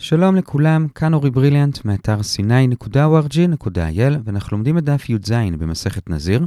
שלום לכולם, כאן אורי בריליאנט מאתר sny.org.il ואנחנו לומדים את דף י"ז במסכת נזיר.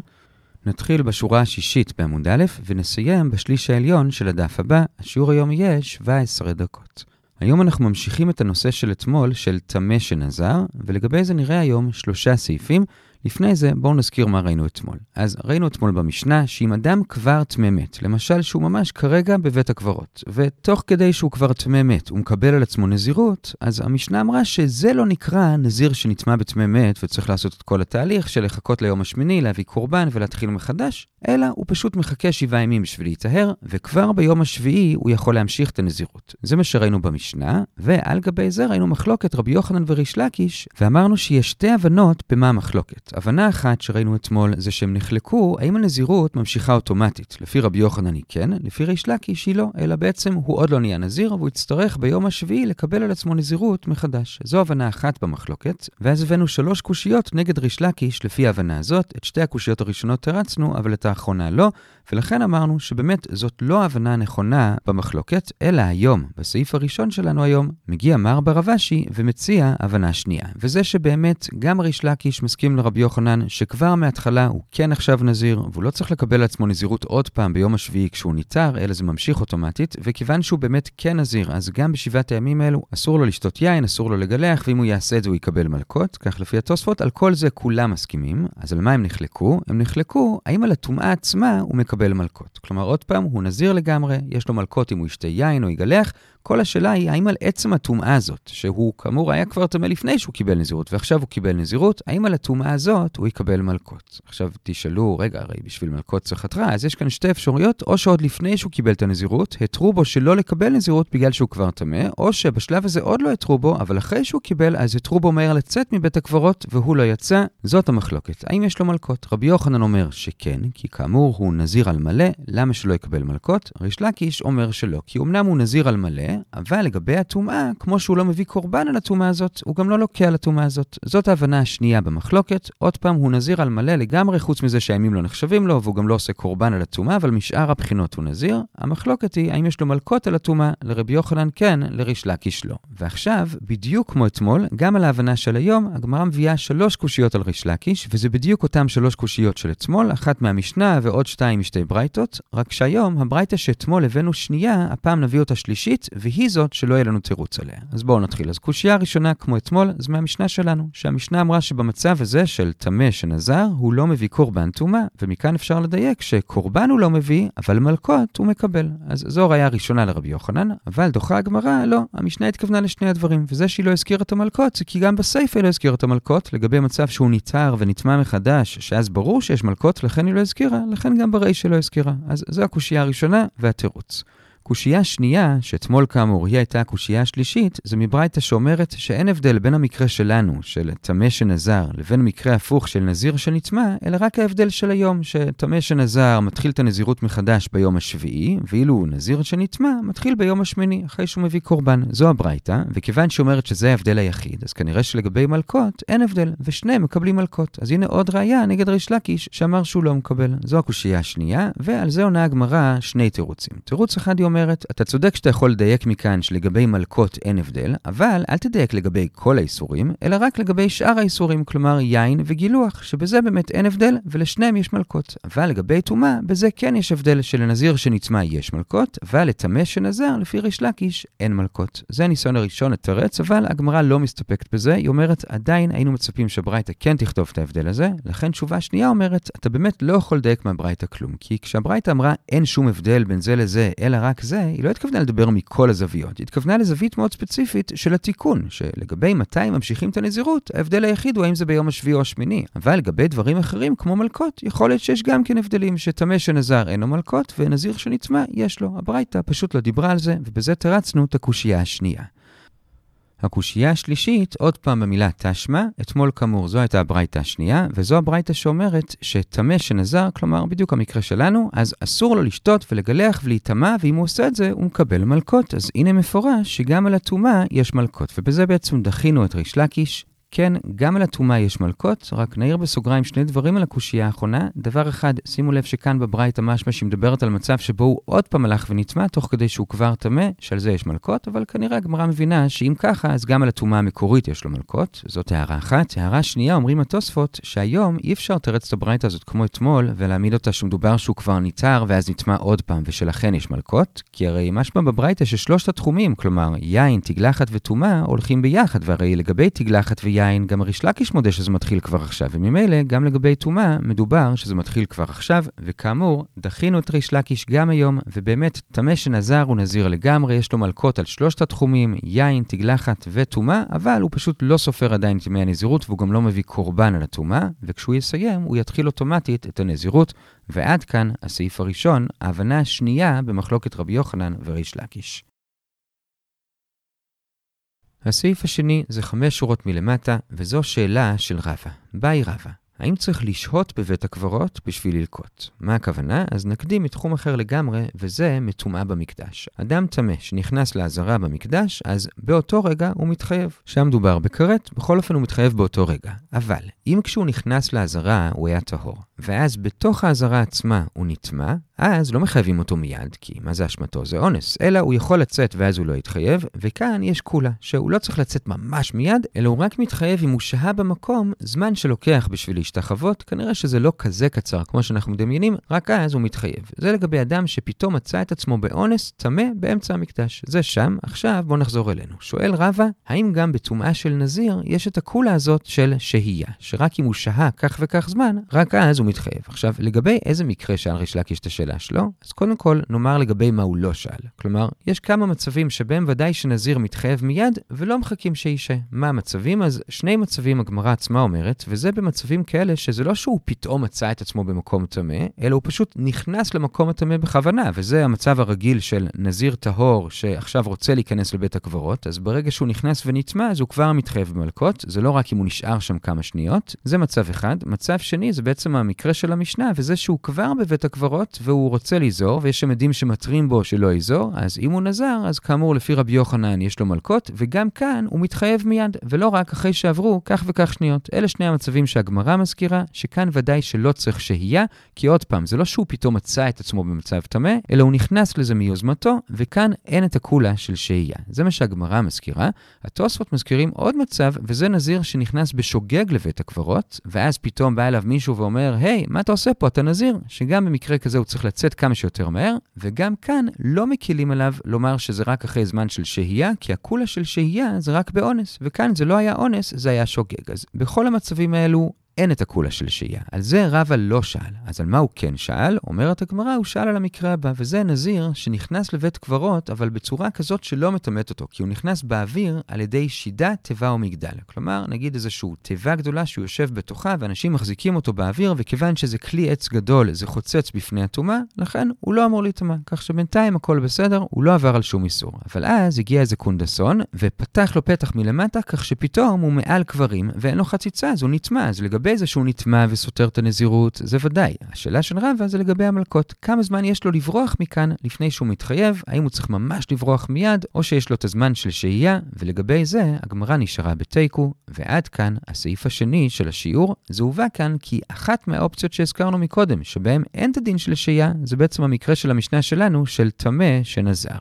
נתחיל בשורה השישית בעמוד א' ונסיים בשליש העליון של הדף הבא, השיעור היום יהיה 17 דקות. היום אנחנו ממשיכים את הנושא של אתמול, של טמא שנזר, ולגבי זה נראה היום שלושה סעיפים. לפני זה, בואו נזכיר מה ראינו אתמול. אז ראינו אתמול במשנה שאם אדם כבר טמא מת, למשל שהוא ממש כרגע בבית הקברות, ותוך כדי שהוא כבר טמא מת, הוא מקבל על עצמו נזירות, אז המשנה אמרה שזה לא נקרא נזיר שנטמא בטמא מת וצריך לעשות את כל התהליך של לחכות ליום השמיני, להביא קורבן ולהתחיל מחדש, אלא הוא פשוט מחכה שבעה ימים בשביל להיטהר, וכבר ביום השביעי הוא יכול להמשיך את הנזירות. זה מה שראינו במשנה, ועל גבי זה ראינו מחלוקת רבי יוחנן וריש לקיש, ואמרנו שיש שתי הבנות במה המחלוקת. הבנה אחת שראינו אתמול זה שהם נחלקו האם הנזירות ממשיכה אוטומטית. לפי רבי יוחנן היא כן, לפי ריש לקיש היא לא, אלא בעצם הוא עוד לא נהיה נזיר, והוא יצטרך ביום השביעי לקבל על עצמו נזירות מחדש. זו הבנה אחת במחלוקת, ואז הבאנו שלוש קושיות נגד ריש לקיש לפי ההבנה הזאת. את שתי הקושיות הראשונות תרצנו, אבל את האחרונה לא, ולכן אמרנו שבאמת זאת לא ההבנה הנכונה במחלוקת, אלא היום, בסעיף הראשון שלנו היום, מגיע מר ברבשי ומציע הבנה שנייה. וזה שבאמת גם ריש לקיש מסכים לרבי יוחנן שכבר מההתחלה הוא כן עכשיו נזיר, והוא לא צריך לקבל לעצמו נזירות עוד פעם ביום השביעי כשהוא ניתר, אלא זה ממשיך אוטומטית, וכיוון שהוא באמת כן נזיר, אז גם בשבעת הימים האלו אסור לו לשתות יין, אסור לו לגלח, ואם הוא יעשה את זה הוא יקבל מלקות, כך לפי התוספות, על כל זה כולם מסכימים. אז על מה הם נחלקו? הם נחלקו האם על הטומאה עצמה הוא מקבל מלקות. כלומר, עוד פעם, הוא נזיר לגמרי, יש לו מלקות אם הוא ישתה יין או יגלח, כל השאלה היא האם על עצם הטומאה הזאת, שהוא כאמור היה כבר טמא לפני שהוא קיבל נזירות, ועכשיו הוא קיבל נזירות, האם על הטומאה הזאת הוא יקבל מלקות? עכשיו תשאלו, רגע, הרי בשביל מלקות צריך התראה, אז יש כאן שתי אפשרויות, או שעוד לפני שהוא קיבל את הנזירות, התרו בו שלא לקבל נזירות בגלל שהוא כבר טמא, או שבשלב הזה עוד לא התרו בו, אבל אחרי שהוא קיבל, אז התרו בו מהר לצאת מבית הקברות, והוא לא יצא. זאת המחלוקת. האם יש לו מלקות? רבי יוחנן אומר שכן, כי כאמור הוא נזיר על מלא, למה שלא יקבל מלקות? ריש לקיש אומר שלא, כי אמנם הוא נזיר על מלא, אבל לגבי הטומאה, כמו שהוא לא מביא קורבן על הטומאה הזאת, הוא גם לא לוקה על הטומאה הזאת. זאת ההבנה השנייה במחלוקת. עוד פעם, הוא נזיר על מלא לגמרי, חוץ מזה שהימים לא נחשבים לו, והוא גם לא עושה קורבן על הטומאה, אבל משאר הבחינות הוא נזיר. המחלוקת היא, האם יש לו מלקות על הטומאה? לרבי יוחנן כן, לריש לקיש לא. ועכשיו, בדיוק כמו אתמול, גם על ההבנה של היום, הגמרא מביאה שלוש קושיות על ריש לקיש, וזה בדיוק אותם שלוש קושיות של אתמול, אחת מהמשנה ועוד שתיים משתי ברייתות, רק שהיום, הברייתה שאתמול הבאנו שנייה, הפעם נביא אותה שלישית, והיא זאת שלא יהיה לנו תירוץ עליה. אז בואו נתחיל. אז קושייה הראשונה, כמו אתמול, זה מהמשנה שלנו, שהמשנה אמרה שבמצב הזה של טמא שנזר, הוא לא מביא קורבן טומאה, ומכאן אפשר לדייק שקורבן הוא לא מביא, אבל מלקות הוא מקבל. אז זו ראיה ראשונה לרבי יוחנן, אבל דוחה הגמרא, לא, המשנה התכוונה לשני הדברים, וזה שהיא לא הזכירה את המלקות, זה כי גם בסייפה היא לא הזכירה את המלקות, לגבי מצב שהוא ניתר ונטמע מחדש, שאז ברור שיש מלקות, לכן היא לא הזכירה, לכן גם ברישה לא הזכירה. אז זו הקושייה הראשונה והתירוץ. קושייה שנייה, שאתמול כאמור היא הייתה הקושייה השלישית, זה מברייתא שאומרת שאין הבדל בין המקרה שלנו, של טמא שנזר, לבין מקרה הפוך של נזיר שנטמע, אלא רק ההבדל של היום, שטמא שנזר מתחיל את הנזירות מחדש ביום השביעי, ואילו נזיר שנטמע מתחיל ביום השמיני, אחרי שהוא מביא קורבן. זו הברייתא, וכיוון שאומרת שזה ההבדל היחיד, אז כנראה שלגבי מלקות אין הבדל, ושניהם מקבלים מלקות. אז הנה עוד ראיה נגד ריש לקיש, שאמר שהוא לא מקבל. זו הקושייה השנייה, ועל זה עונה הגמרא שני תירוצים. תירוץ אחד היא אומרת, אתה צודק שאתה יכול לדייק מכאן שלגבי מלקות אין הבדל, אבל אל תדייק לגבי כל האיסורים, אלא רק לגבי שאר האיסורים, כלומר יין וגילוח, שבזה באמת אין הבדל, ולשניהם יש מלקות. אבל לגבי טומאה, בזה כן יש הבדל שלנזיר שנטמע יש מלקות, אבל לטמא שנזר, לפי ריש לקיש, אין מלקות. זה הניסיון הראשון לתרץ, אבל הגמרא לא מסתפקת בזה, היא אומרת, עדיין היינו מצפים שהברייתא כן תכתוב את ההבדל הזה, לכן תשובה שנייה אומרת, אתה באמת לא יכול לדייק מהברייתא כלום, כי כשהברייתא אמרה אין שום הבדל בין זה לזה, אלא רק זה, היא לא התכוונה לדבר מכל הזוויות, היא התכוונה לזווית מאוד ספציפית של התיקון, שלגבי מתי ממשיכים את הנזירות, ההבדל היחיד הוא האם זה ביום השביעי או השמיני. אבל לגבי דברים אחרים, כמו מלקות, יכול להיות שיש גם כן הבדלים, שטמא שנזר אין לו מלקות, ונזיר שנטמע יש לו. הברייתא פשוט לא דיברה על זה, ובזה תרצנו את הקושייה השנייה. הקושייה השלישית, עוד פעם במילה תשמע, אתמול כאמור זו הייתה הברייתא השנייה, וזו הברייתא שאומרת שטמא שנזר, כלומר בדיוק המקרה שלנו, אז אסור לו לשתות ולגלח ולהיטמע, ואם הוא עושה את זה, הוא מקבל מלקות. אז הנה מפורש שגם על הטומאה יש מלקות, ובזה בעצם דחינו את ריש לקיש. כן, גם על הטומאה יש מלקות, רק נעיר בסוגריים שני דברים על הקושייה האחרונה. דבר אחד, שימו לב שכאן בברייתא משמע שהיא מדברת על מצב שבו הוא עוד פעם הלך ונטמע, תוך כדי שהוא כבר טמא, שעל זה יש מלקות, אבל כנראה הגמרא מבינה שאם ככה, אז גם על הטומאה המקורית יש לו מלקות. זאת הערה אחת. הערה שנייה, אומרים התוספות, שהיום אי אפשר לתרץ את הברייתא הזאת כמו אתמול, ולהעמיד אותה שמדובר שהוא כבר ניתר ואז נטמע עוד פעם, ושלכן יש מלקות, כי הרי משמע בברייתא ששלושת התחומים, כלומר יין, תגלחת וטומאה, הולכים ביחד, והרי לגבי תגלחת ויין, גם הריש לקיש מודה שזה מתחיל כבר עכשיו, וממילא גם לגבי טומאה מדובר שזה מתחיל כבר עכשיו, וכאמור, דחינו את ריש לקיש גם היום, ובאמת, טמא שנזר הוא נזיר לגמרי, יש לו מלקות על שלושת התחומים, יין, תגלחת וטומאה, אבל הוא פשוט לא סופר עדיין את ימי הנזירות, והוא גם לא מביא קורבן על הטומאה, וכשהוא יסיים, הוא יתחיל אוטומטית את הנזירות, ועד כאן הסעיף הראשון, ההבנה השנייה במחלוקת רבי יוחנן וריש לקיש. הסעיף השני זה חמש שורות מלמטה, וזו שאלה של רבא. ביי רבא. האם צריך לשהות בבית הקברות בשביל ללקוט? מה הכוונה? אז נקדים מתחום אחר לגמרי, וזה מטומאה במקדש. אדם טמא שנכנס לעזרה במקדש, אז באותו רגע הוא מתחייב. שם דובר בכרת, בכל אופן הוא מתחייב באותו רגע. אבל, אם כשהוא נכנס לעזרה הוא היה טהור, ואז בתוך העזרה עצמה הוא נטמע, אז לא מחייבים אותו מיד, כי מה זה אשמתו? זה אונס, אלא הוא יכול לצאת ואז הוא לא יתחייב, וכאן יש כולה, שהוא לא צריך לצאת ממש מיד, אלא הוא רק מתחייב אם הוא שהה במקום זמן שלוקח בשביל להשתחוות, כנראה שזה לא כזה קצר כמו שאנחנו מדמיינים, רק אז הוא מתחייב. זה לגבי אדם שפתאום מצא את עצמו באונס טמא באמצע המקדש. זה שם, עכשיו בואו נחזור אלינו. שואל רבא, האם גם בטומאה של נזיר יש את הכולה הזאת של שהייה, שרק אם הוא שהה כך וכך זמן, רק אז הוא מתחייב. עכשיו, לגבי איזה מקרה שאל ריש לקיש את השאלה שלו, אז קודם כל נאמר לגבי מה הוא לא שאל. כלומר, יש כמה מצבים שבהם ודאי שנזיר מתחייב מיד ולא מחכים שישה. מה המצבים? אז שני מצבים הגמרא עצמה אומרת, וזה במצבים כאלה שזה לא שהוא פתאום מצא את עצמו במקום טמא, אלא הוא פשוט נכנס למקום הטמא בכוונה, וזה המצב הרגיל של נזיר טהור שעכשיו רוצה להיכנס לבית הקברות, אז ברגע שהוא נכנס ונטמע, אז הוא כבר מתחייב במלקות, זה לא רק אם הוא נשאר שם כמה שניות, זה מצב אחד. מצב שני זה בעצם המקרה של המשנה, וזה שהוא כבר בבית הקברות והוא רוצה ליזור, ויש שם עדים שמתרים בו שלא יזור, אז אם הוא נזר, אז כאמור לפי רבי יוחנן יש לו מלקות, וגם כאן הוא מתחייב מיד, ולא רק אחרי שעברו כך וכך שניות. אלה שני המצבים שהגמרא מזכירה, שכאן ודאי שלא צריך שהייה, כי עוד פעם, זה לא שהוא פתאום מצא את עצמו במצב טמא, אלא הוא נכנס לזה מיוזמתו, וכאן אין את הקולה של שהייה. זה מה שהגמרא מזכירה. התוספות מזכירים עוד מצב, וזה נזיר שנכנס בשוגג לבית הקברות, ואז פתאום בא אליו מישהו ואומר, היי, hey, מה אתה עושה פה? אתה נזיר. שגם במקרה כזה הוא צריך לצאת כמה שיותר מהר, וגם כאן לא מקילים עליו לומר שזה רק אחרי זמן של שהייה, כי הקולה של שהייה זה רק באונס, וכאן זה לא היה אונס, זה היה שוגג. אז בכל המצבים האלו אין את הקולה של שהייה. על זה רבא לא שאל. אז על מה הוא כן שאל? אומרת הגמרא, הוא שאל על המקרה הבא, וזה נזיר שנכנס לבית קברות, אבל בצורה כזאת שלא מטמאת אותו, כי הוא נכנס באוויר על ידי שידה, תיבה או מגדל. כלומר, נגיד איזושהי תיבה גדולה שהוא יושב בתוכה, ואנשים מחזיקים אותו באוויר, וכיוון שזה כלי עץ גדול, זה חוצץ בפני הטומאה, לכן הוא לא אמור להיטמע. כך שבינתיים הכל בסדר, הוא לא עבר על שום איסור. אבל אז הגיע איזה קונדסון, ופתח לו פתח מלמטה, כך שפתאום הוא מעל קברים, ואין לו חציצה, אז הוא נטמע. אז לגבי זה שהוא נטמע וסותר את הנזירות, זה ודאי. השאלה של רבא זה לגבי המלקות. כמה זמן יש לו לברוח מכאן לפני שהוא מתחייב? האם הוא צריך ממש לברוח מיד, או שיש לו את הזמן של שהייה? ולגבי זה, הגמרא נשארה בתיקו, ועד כאן הסעיף השני של השיעור. זה הובא כאן כי אחת מהאופציות שהזכרנו מקודם, שבהם אין את הדין של שהייה, זה בעצם המקרה של המשנה שלנו, של טמא שנזר.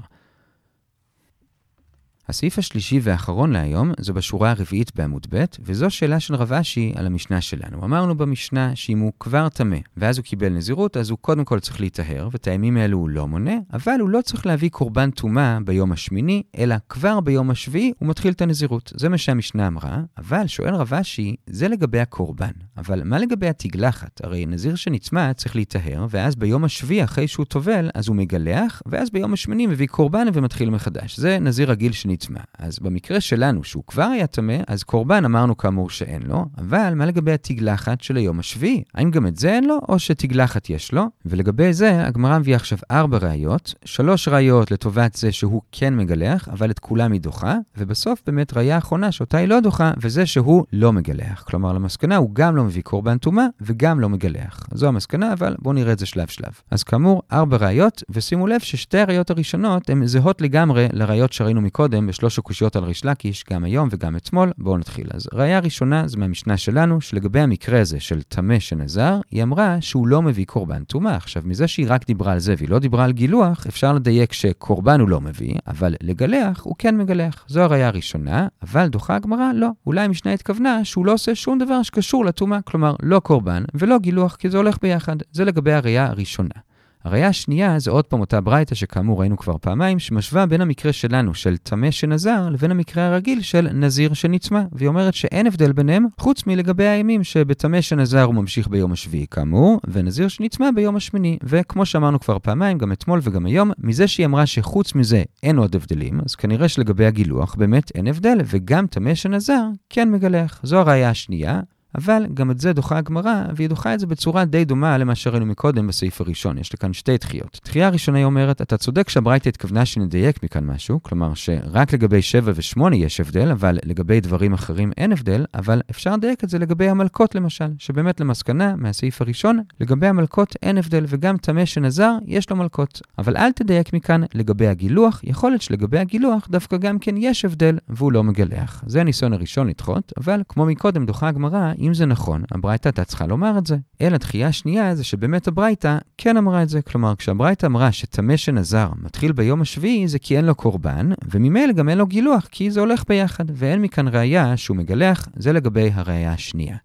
הסעיף השלישי והאחרון להיום זו בשורה הרביעית בעמוד ב', וזו שאלה של רב אשי על המשנה שלנו. אמרנו במשנה שאם הוא כבר טמא, ואז הוא קיבל נזירות, אז הוא קודם כל צריך להיטהר, ואת הימים האלו הוא לא מונה, אבל הוא לא צריך להביא קורבן טומאה ביום השמיני, אלא כבר ביום השביעי הוא מתחיל את הנזירות. זה מה שהמשנה אמרה, אבל שואל רב אשי, זה לגבי הקורבן. אבל מה לגבי התגלחת? הרי נזיר שנצמא צריך להיטהר, ואז ביום השביעי אחרי שהוא טובל, אז הוא מגלח, ואז ביום השמיני מביא קורבן ומתחיל מחדש. זה נזיר רגיל שנצמא. נטמע. אז במקרה שלנו, שהוא כבר היה טמא, אז קורבן אמרנו כאמור שאין לו, אבל מה לגבי התגלחת של היום השביעי? האם גם את זה אין לו, או שתגלחת יש לו? ולגבי זה, הגמרא מביאה עכשיו ארבע ראיות, שלוש ראיות לטובת זה שהוא כן מגלח, אבל את כולם היא דוחה, ובסוף באמת ראיה אחרונה שאותה היא לא דוחה, וזה שהוא לא מגלח. כלומר, למסקנה הוא גם לא מביא קורבן טומאה, וגם לא מגלח. זו המסקנה, אבל בואו נראה את זה שלב-שלב. אז כאמור, ארבע ראיות, ושימו לב ששתי הראיות הראשונות הן זהות לגמרי לראיות שראינו מקודם בשלוש הקושיות על ריש לקיש, גם היום וגם אתמול. בואו נתחיל. אז ראיה ראשונה זה מהמשנה שלנו, שלגבי המקרה הזה של טמא שנזר, היא אמרה שהוא לא מביא קורבן טומאה. עכשיו, מזה שהיא רק דיברה על זה והיא לא דיברה על גילוח, אפשר לדייק שקורבן הוא לא מביא, אבל לגלח הוא כן מגלח. זו הראיה הראשונה, אבל דוחה הגמרא, לא. אולי המשנה התכוונה שהוא לא עושה שום דבר שקשור לטומאה, כלומר, לא קורבן ולא גילוח, כי זה הולך ביחד. זה לגבי הראייה הראשונה. הראייה השנייה זה עוד פעם אותה ברייתא שכאמור ראינו כבר פעמיים, שמשווה בין המקרה שלנו של טמא שנזר לבין המקרה הרגיל של נזיר שנצמא. והיא אומרת שאין הבדל ביניהם, חוץ מלגבי הימים שבטמא שנזר הוא ממשיך ביום השביעי כאמור, ונזיר שנצמא ביום השמיני. וכמו שאמרנו כבר פעמיים, גם אתמול וגם היום, מזה שהיא אמרה שחוץ מזה אין עוד הבדלים, אז כנראה שלגבי הגילוח באמת אין הבדל, וגם טמא שנזר כן מגלח. זו הראייה השנייה. אבל גם את זה דוחה הגמרא, והיא דוחה את זה בצורה די דומה למה שראינו מקודם בסעיף הראשון. יש לכאן שתי דחיות. דחייה הראשונה היא אומרת, אתה צודק שהברייתא התכוונה שנדייק מכאן משהו, כלומר שרק לגבי 7 ו-8 יש הבדל, אבל לגבי דברים אחרים אין הבדל, אבל אפשר לדייק את זה לגבי המלכות למשל, שבאמת למסקנה מהסעיף הראשון, לגבי המלכות אין הבדל, וגם טמא שנזר יש לו מלכות. אבל אל תדייק מכאן לגבי הגילוח, יכול להיות שלגבי הגילוח דווקא גם כן יש הבדל, והוא לא מגלח. זה הניסיון הראשון לדחות, אבל כמו מקודם דוחה הגמרא, אם זה נכון, הברייתא הייתה צריכה לומר את זה. אלא דחייה השנייה זה שבאמת הברייתא כן אמרה את זה. כלומר, כשהברייתא אמרה שטמא שנזר מתחיל ביום השביעי, זה כי אין לו קורבן, וממילא גם אין לו גילוח, כי זה הולך ביחד, ואין מכאן ראייה שהוא מגלח, זה לגבי הראייה השנייה.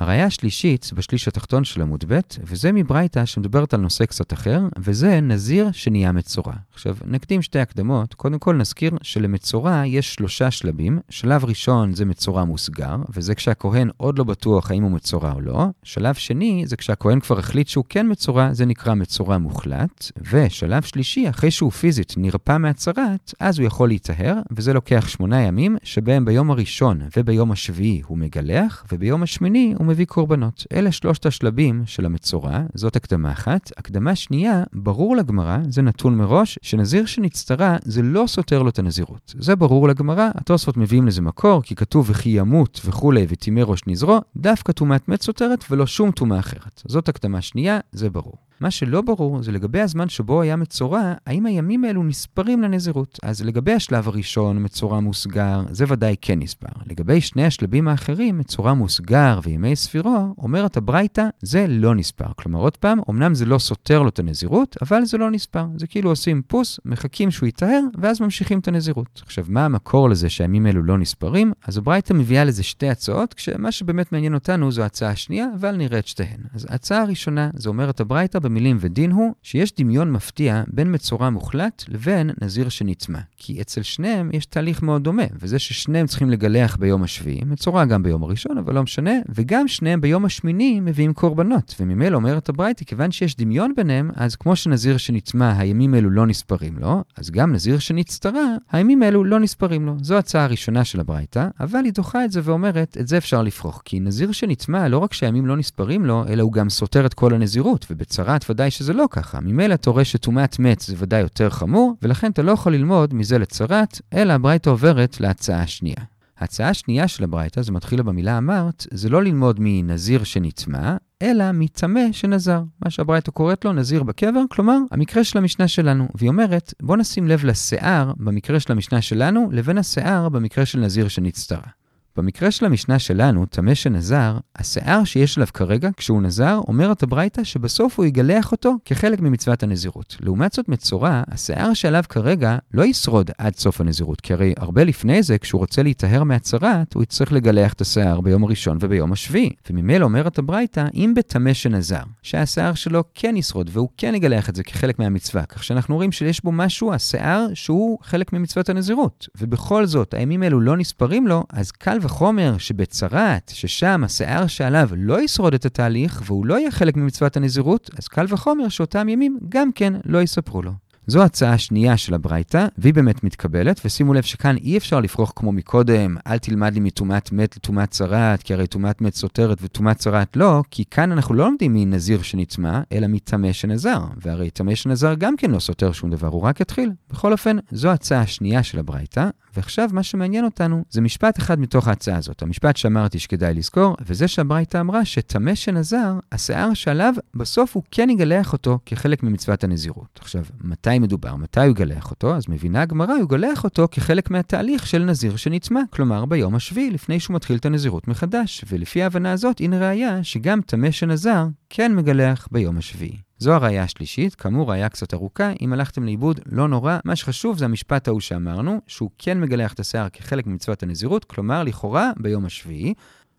הראייה השלישית בשליש התחתון של עמוד ב', וזה מברייתא שמדברת על נושא קצת אחר, וזה נזיר שנהיה מצורע. עכשיו, נקדים שתי הקדמות. קודם כל נזכיר שלמצורע יש שלושה שלבים. שלב ראשון זה מצורע מוסגר, וזה כשהכהן עוד לא בטוח האם הוא מצורע או לא. שלב שני זה כשהכהן כבר החליט שהוא כן מצורע, זה נקרא מצורע מוחלט. ושלב שלישי, אחרי שהוא פיזית נרפא מהצרת, אז הוא יכול להיטהר, וזה לוקח שמונה ימים, שבהם ביום הראשון וביום השביעי הוא מגלח, וביום השמיני הוא מביא קורבנות. אלה שלושת השלבים של המצורע, זאת הקדמה אחת. הקדמה שנייה, ברור לגמרא, זה נתון מראש, שנזיר שנצטרה זה לא סותר לו את הנזירות. זה ברור לגמרא, התוספות מביאים לזה מקור, כי כתוב וכי ימות וכולי וטימא ראש נזרו, דווקא טומאת מת סותרת ולא שום טומאה אחרת. זאת הקדמה שנייה, זה ברור. מה שלא ברור זה לגבי הזמן שבו היה מצורע, האם הימים האלו נספרים לנזירות. אז לגבי השלב הראשון, מצורע מוסגר, זה ודאי כן נספר. לגבי שני השלבים האחרים, מצורע מוסגר וימי ספירו, אומרת הברייתא, זה לא נספר. כלומר, עוד פעם, אמנם זה לא סותר לו את הנזירות, אבל זה לא נספר. זה כאילו עושים פוס, מחכים שהוא יטהר, ואז ממשיכים את הנזירות. עכשיו, מה המקור לזה שהימים האלו לא נספרים? אז הברייתא מביאה לזה שתי הצעות, כשמה שבאמת מעניין אותנו זו ההצעה השנייה, אבל נראה את שתיהן. אז ההצעה הראשונה, זה אומרת הברייתא במילים ודין הוא שיש דמיון מפתיע בין מצורע מוחלט לבין נזיר שנטמע. כי אצל שניהם יש תהליך מאוד דומה, וזה ששניהם צריכים לגלח ביום השביעי, מצורע גם ביום הראשון, אבל לא משנה, וגם שניהם ביום השמיני מביאים קורבנות. וממילא אומרת הברייתא, כיוון שיש דמיון ביניהם, אז כמו שנזיר שנטמע, הימים אלו לא נספרים לו, אז גם נזיר שנצטרה, הימים אלו לא נספרים לו. זו ההצעה הראשונה של הברייתא, אבל היא דוחה את זה ואומרת, את זה אפשר לפרוח. כי נזיר שנטמע, לא רק שהימים לא נספרים לו, אלא הוא גם סותר את כל הנזירות, ובצרת ודאי שזה לא ככה. ממילא אתה רואה שטומאת מת זה ודאי יותר חמור, ולכן אתה לא יכול ללמוד מזה לצרת, אלא הברייתא עוברת להצעה השנייה. ההצעה השנייה של הברייתא, זה מתחילה במילה אמרת, זה לא ללמוד מנזיר שנטמע, אלא מטמא שנזר. מה שהברייתא קוראת לו נזיר בקבר, כלומר, המקרה של המשנה שלנו. והיא אומרת, בוא נשים לב לשיער במקרה של המשנה שלנו, לבין השיער במקרה של נזיר שנצטרה. במקרה של המשנה שלנו, טמא שנזר, השיער שיש עליו כרגע, כשהוא נזר, אומרת הברייתא שבסוף הוא יגלח אותו כחלק ממצוות הנזירות. לעומת זאת מצורע, השיער שעליו כרגע לא ישרוד עד סוף הנזירות, כי הרי הרבה לפני זה, כשהוא רוצה להיטהר מהצרת, הוא יצטרך לגלח את השיער ביום הראשון וביום השביעי. וממילא אומרת הברייתא, אם בטמא שנזר, שהשיער שלו כן ישרוד והוא כן יגלח את זה כחלק מהמצווה, כך שאנחנו רואים שיש בו משהו, השיער, שהוא חלק ממצוות הנזירות. ובכל זאת, הימים אלו לא נספרים לו, אז קל וחומר שבצרת, ששם השיער שעליו לא ישרוד את התהליך והוא לא יהיה חלק ממצוות הנזירות, אז קל וחומר שאותם ימים גם כן לא יספרו לו. זו הצעה השנייה של הברייתא, והיא באמת מתקבלת, ושימו לב שכאן אי אפשר לפרוח כמו מקודם, אל תלמד לי מטומאת מת לטומאת צרת, כי הרי טומאת מת סותרת וטומאת צרת לא, כי כאן אנחנו לא לומדים מנזיר שנטמע, אלא מטמא שנזר, והרי טמא שנזר גם כן לא סותר שום דבר, הוא רק התחיל. בכל אופן, זו הצעה השנייה של הברייתא, ועכשיו מה שמעניין אותנו זה משפט אחד מתוך ההצעה הזאת, המשפט שאמרתי שכדאי לזכור, וזה שהברייתא אמרה שטמא שנזר, השיער שעליו, בסוף הוא כן יגלח אותו כחלק ממצוות הנזירות. עכשיו, מתי מדובר? מתי הוא יגלח אותו? אז מבינה הגמרא, הוא יגלח אותו כחלק מהתהליך של נזיר שנצמא, כלומר ביום השביעי, לפני שהוא מתחיל את הנזירות מחדש. ולפי ההבנה הזאת, הנה ראיה שגם טמא שנזר כן מגלח ביום השביעי. זו הראייה השלישית, כאמור ראייה קצת ארוכה, אם הלכתם לאיבוד, לא נורא, מה שחשוב זה המשפט ההוא שאמרנו, שהוא כן מגלח את השיער כחלק ממצוות הנזירות, כלומר לכאורה ביום השביעי.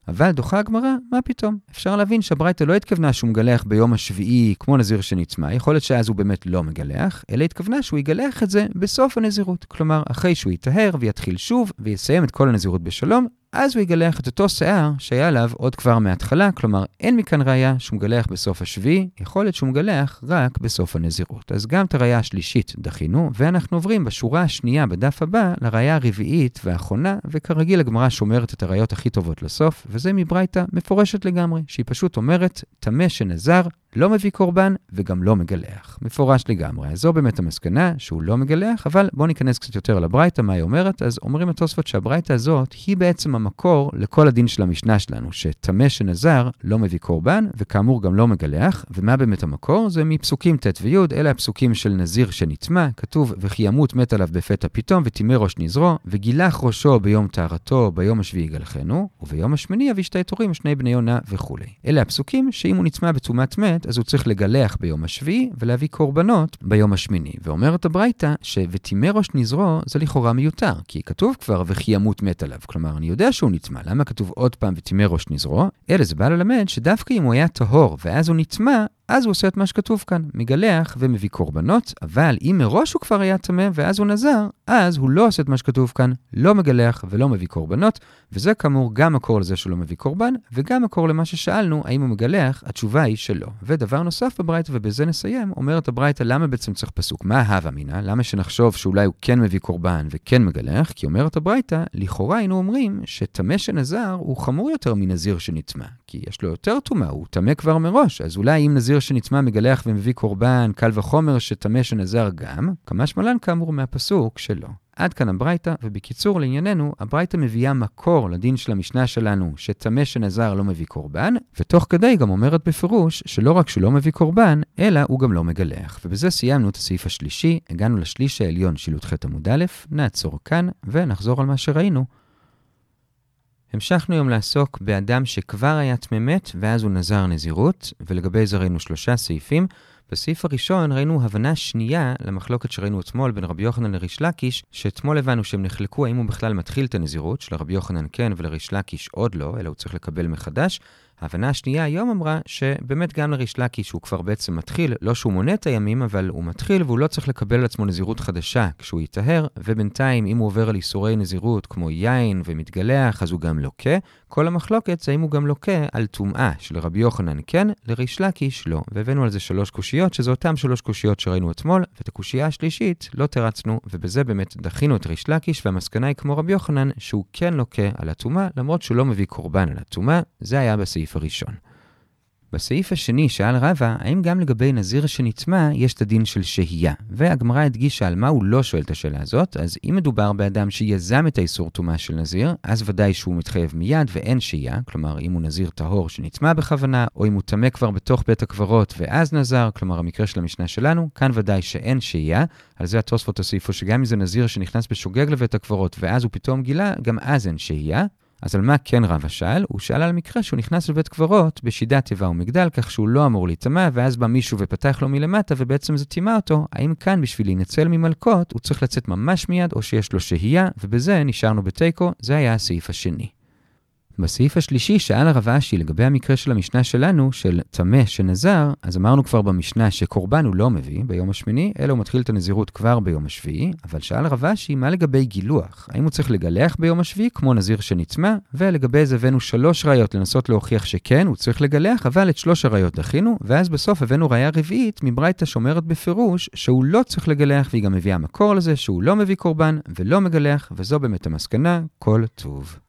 אבל דוחה הגמרא, מה פתאום? אפשר להבין שהברייתא לא התכוונה שהוא מגלח ביום השביעי כמו נזיר שנצמא, יכול להיות שאז הוא באמת לא מגלח, אלא התכוונה שהוא יגלח את זה בסוף הנזירות. כלומר, אחרי שהוא יטהר ויתחיל שוב ויסיים את כל הנזירות בשלום, אז הוא יגלח את אותו שיער שהיה עליו עוד כבר מההתחלה, כלומר אין מכאן ראייה שהוא מגלח בסוף השביעי, יכול להיות שהוא מגלח רק בסוף הנזירות. אז גם את הראייה השלישית דחינו, ואנחנו עוברים בשורה השנייה בדף הבא לראייה הרביעית והאחרונה, וכרגיל הגמרא שומרת את הראיות הכי טובות לסוף, וזה מברייתא מפורשת לגמרי, שהיא פשוט אומרת, טמא שנזר לא מביא קורבן וגם לא מגלח. מפורש לגמרי. אז זו באמת המסקנה, שהוא לא מגלח, אבל בואו ניכנס קצת יותר לברייתא, מה היא אומרת. אז אומרים התוספות שהברייתא הזאת היא בעצם המקור לכל הדין של המשנה שלנו, שטמא שנזר לא מביא קורבן, וכאמור גם לא מגלח. ומה באמת המקור? זה מפסוקים ט' וי', אלה הפסוקים של נזיר שנטמע, כתוב, וכי ימות מת עליו בפתע פתאום, וטימא ראש נזרו, וגילח ראשו ביום טהרתו, ביום השביעי יגלחנו, וביום השמיני יביא שתי תורים, שני בני יונה וכולי. אלה הפסוקים שאם הוא נטמע בטומאת מת, אז הוא צריך לגלח ביום השביעי ולהביא קורבנות ביום השמיני. ואומרת הברייתא ש"ותימא ראש נזרו" זה לכאורה מיותר, כי כתוב כבר "וכי ימות מת עליו". כלומר, אני יודע שהוא נטמע, למה כתוב עוד פעם "ותימא ראש נזרו"? אלא זה בא ללמד שדווקא אם הוא היה טהור ואז הוא נטמע, אז הוא עושה את מה שכתוב כאן, מגלח ומביא קורבנות, אבל אם מראש הוא כבר היה טמא ואז הוא נזר, אז הוא לא עושה את מה שכתוב כאן, לא מגלח ולא מביא קורבנות, וזה כאמור גם מקור לזה שהוא לא מביא קורבן, וגם מקור למה ששאלנו, האם הוא מגלח, התשובה היא שלא. ודבר נוסף בברייתא, ובזה נסיים, אומרת הברייתא, למה בעצם צריך פסוק? מה הווה אמינא? למה שנחשוב שאולי הוא כן מביא קורבן וכן מגלח? כי אומרת הברייתא, לכאורה היינו אומרים שטמא שנזר הוא חמור יותר מנזיר שנטמא, כי יש לו יותר טומאה, הוא טמא כבר מראש, אז אולי אם נזיר שנטמע מגלח ומביא קורבן, קל וחומר שטמא שנזר גם, כמה שמלן כאמור מהפסוק שלא. עד כאן הברייתא, ובקיצור לענייננו, הברייתא מביאה מקור לדין של המשנה שלנו, שטמא שנזר לא מביא קורבן, ותוך כדי גם אומרת בפירוש שלא רק שהוא לא מביא קורבן, אלא הוא גם לא מגלח. ובזה סיימנו את הסעיף השלישי, הגענו לשליש העליון של י"ח עמוד א', נעצור כאן, ונחזור על מה שראינו. המשכנו היום לעסוק באדם שכבר היה טמא מת, ואז הוא נזר נזירות, ולגבי זה ראינו שלושה סעיפים. בסעיף הראשון ראינו הבנה שנייה למחלוקת שראינו אתמול בין רבי יוחנן לריש לקיש, שאתמול הבנו שהם נחלקו האם הוא בכלל מתחיל את הנזירות, שלרבי יוחנן כן ולריש לקיש עוד לא, אלא הוא צריך לקבל מחדש. ההבנה השנייה היום אמרה שבאמת גם לריש לקיש הוא כבר בעצם מתחיל, לא שהוא מונה את הימים, אבל הוא מתחיל והוא לא צריך לקבל על עצמו נזירות חדשה כשהוא יטהר, ובינתיים אם הוא עובר על איסורי נזירות כמו יין ומתגלח, אז הוא גם לוקה. כל המחלוקת זה אם הוא גם לוקה על טומאה, שלרבי יוחנן כן, לריש לקיש לא. והבאנו על זה שלוש קושיות, שזה אותם שלוש קושיות שראינו אתמול, ואת הקושייה השלישית לא תרצנו, ובזה באמת דחינו את ריש לקיש, והמסקנה היא כמו רבי יוחנן, שהוא כן לוקה על הטומאה, למרות שהוא לא מביא קורבן על הטומאה, זה היה בסעיף הראשון. בסעיף השני שאל רבא, האם גם לגבי נזיר שנטמע יש את הדין של שהייה? והגמרא הדגישה על מה הוא לא שואל את השאלה הזאת, אז אם מדובר באדם שיזם את האיסור טומאה של נזיר, אז ודאי שהוא מתחייב מיד ואין שהייה, כלומר אם הוא נזיר טהור שנטמע בכוונה, או אם הוא טמא כבר בתוך בית הקברות ואז נזר, כלומר המקרה של המשנה שלנו, כאן ודאי שאין שהייה. על זה התוספות הוסיפו שגם אם זה נזיר שנכנס בשוגג לבית הקברות ואז הוא פתאום גילה, גם אז אין שהייה. אז על מה כן רבא שאל? הוא שאל על מקרה שהוא נכנס לבית קברות בשידת תיבה ומגדל, כך שהוא לא אמור להיטמע, ואז בא מישהו ופתח לו מלמטה, ובעצם זה טימא אותו. האם כאן בשביל להינצל ממלקות, הוא צריך לצאת ממש מיד, או שיש לו שהייה, ובזה נשארנו בתיקו, זה היה הסעיף השני. בסעיף השלישי שאל הרב אשי לגבי המקרה של המשנה שלנו, של טמא שנזר, אז אמרנו כבר במשנה שקורבן הוא לא מביא ביום השמיני, אלא הוא מתחיל את הנזירות כבר ביום השביעי, אבל שאל הרב אשי מה לגבי גילוח? האם הוא צריך לגלח ביום השביעי כמו נזיר שנצמא? ולגבי זה הבאנו שלוש ראיות לנסות להוכיח שכן, הוא צריך לגלח, אבל את שלוש הראיות דחינו, ואז בסוף הבאנו ראיה רביעית מברייתא שאומרת בפירוש שהוא לא צריך לגלח, והיא גם מביאה מקור לזה שהוא לא מביא קורבן ולא מגלח, וזו באמת המסקנה, כל טוב.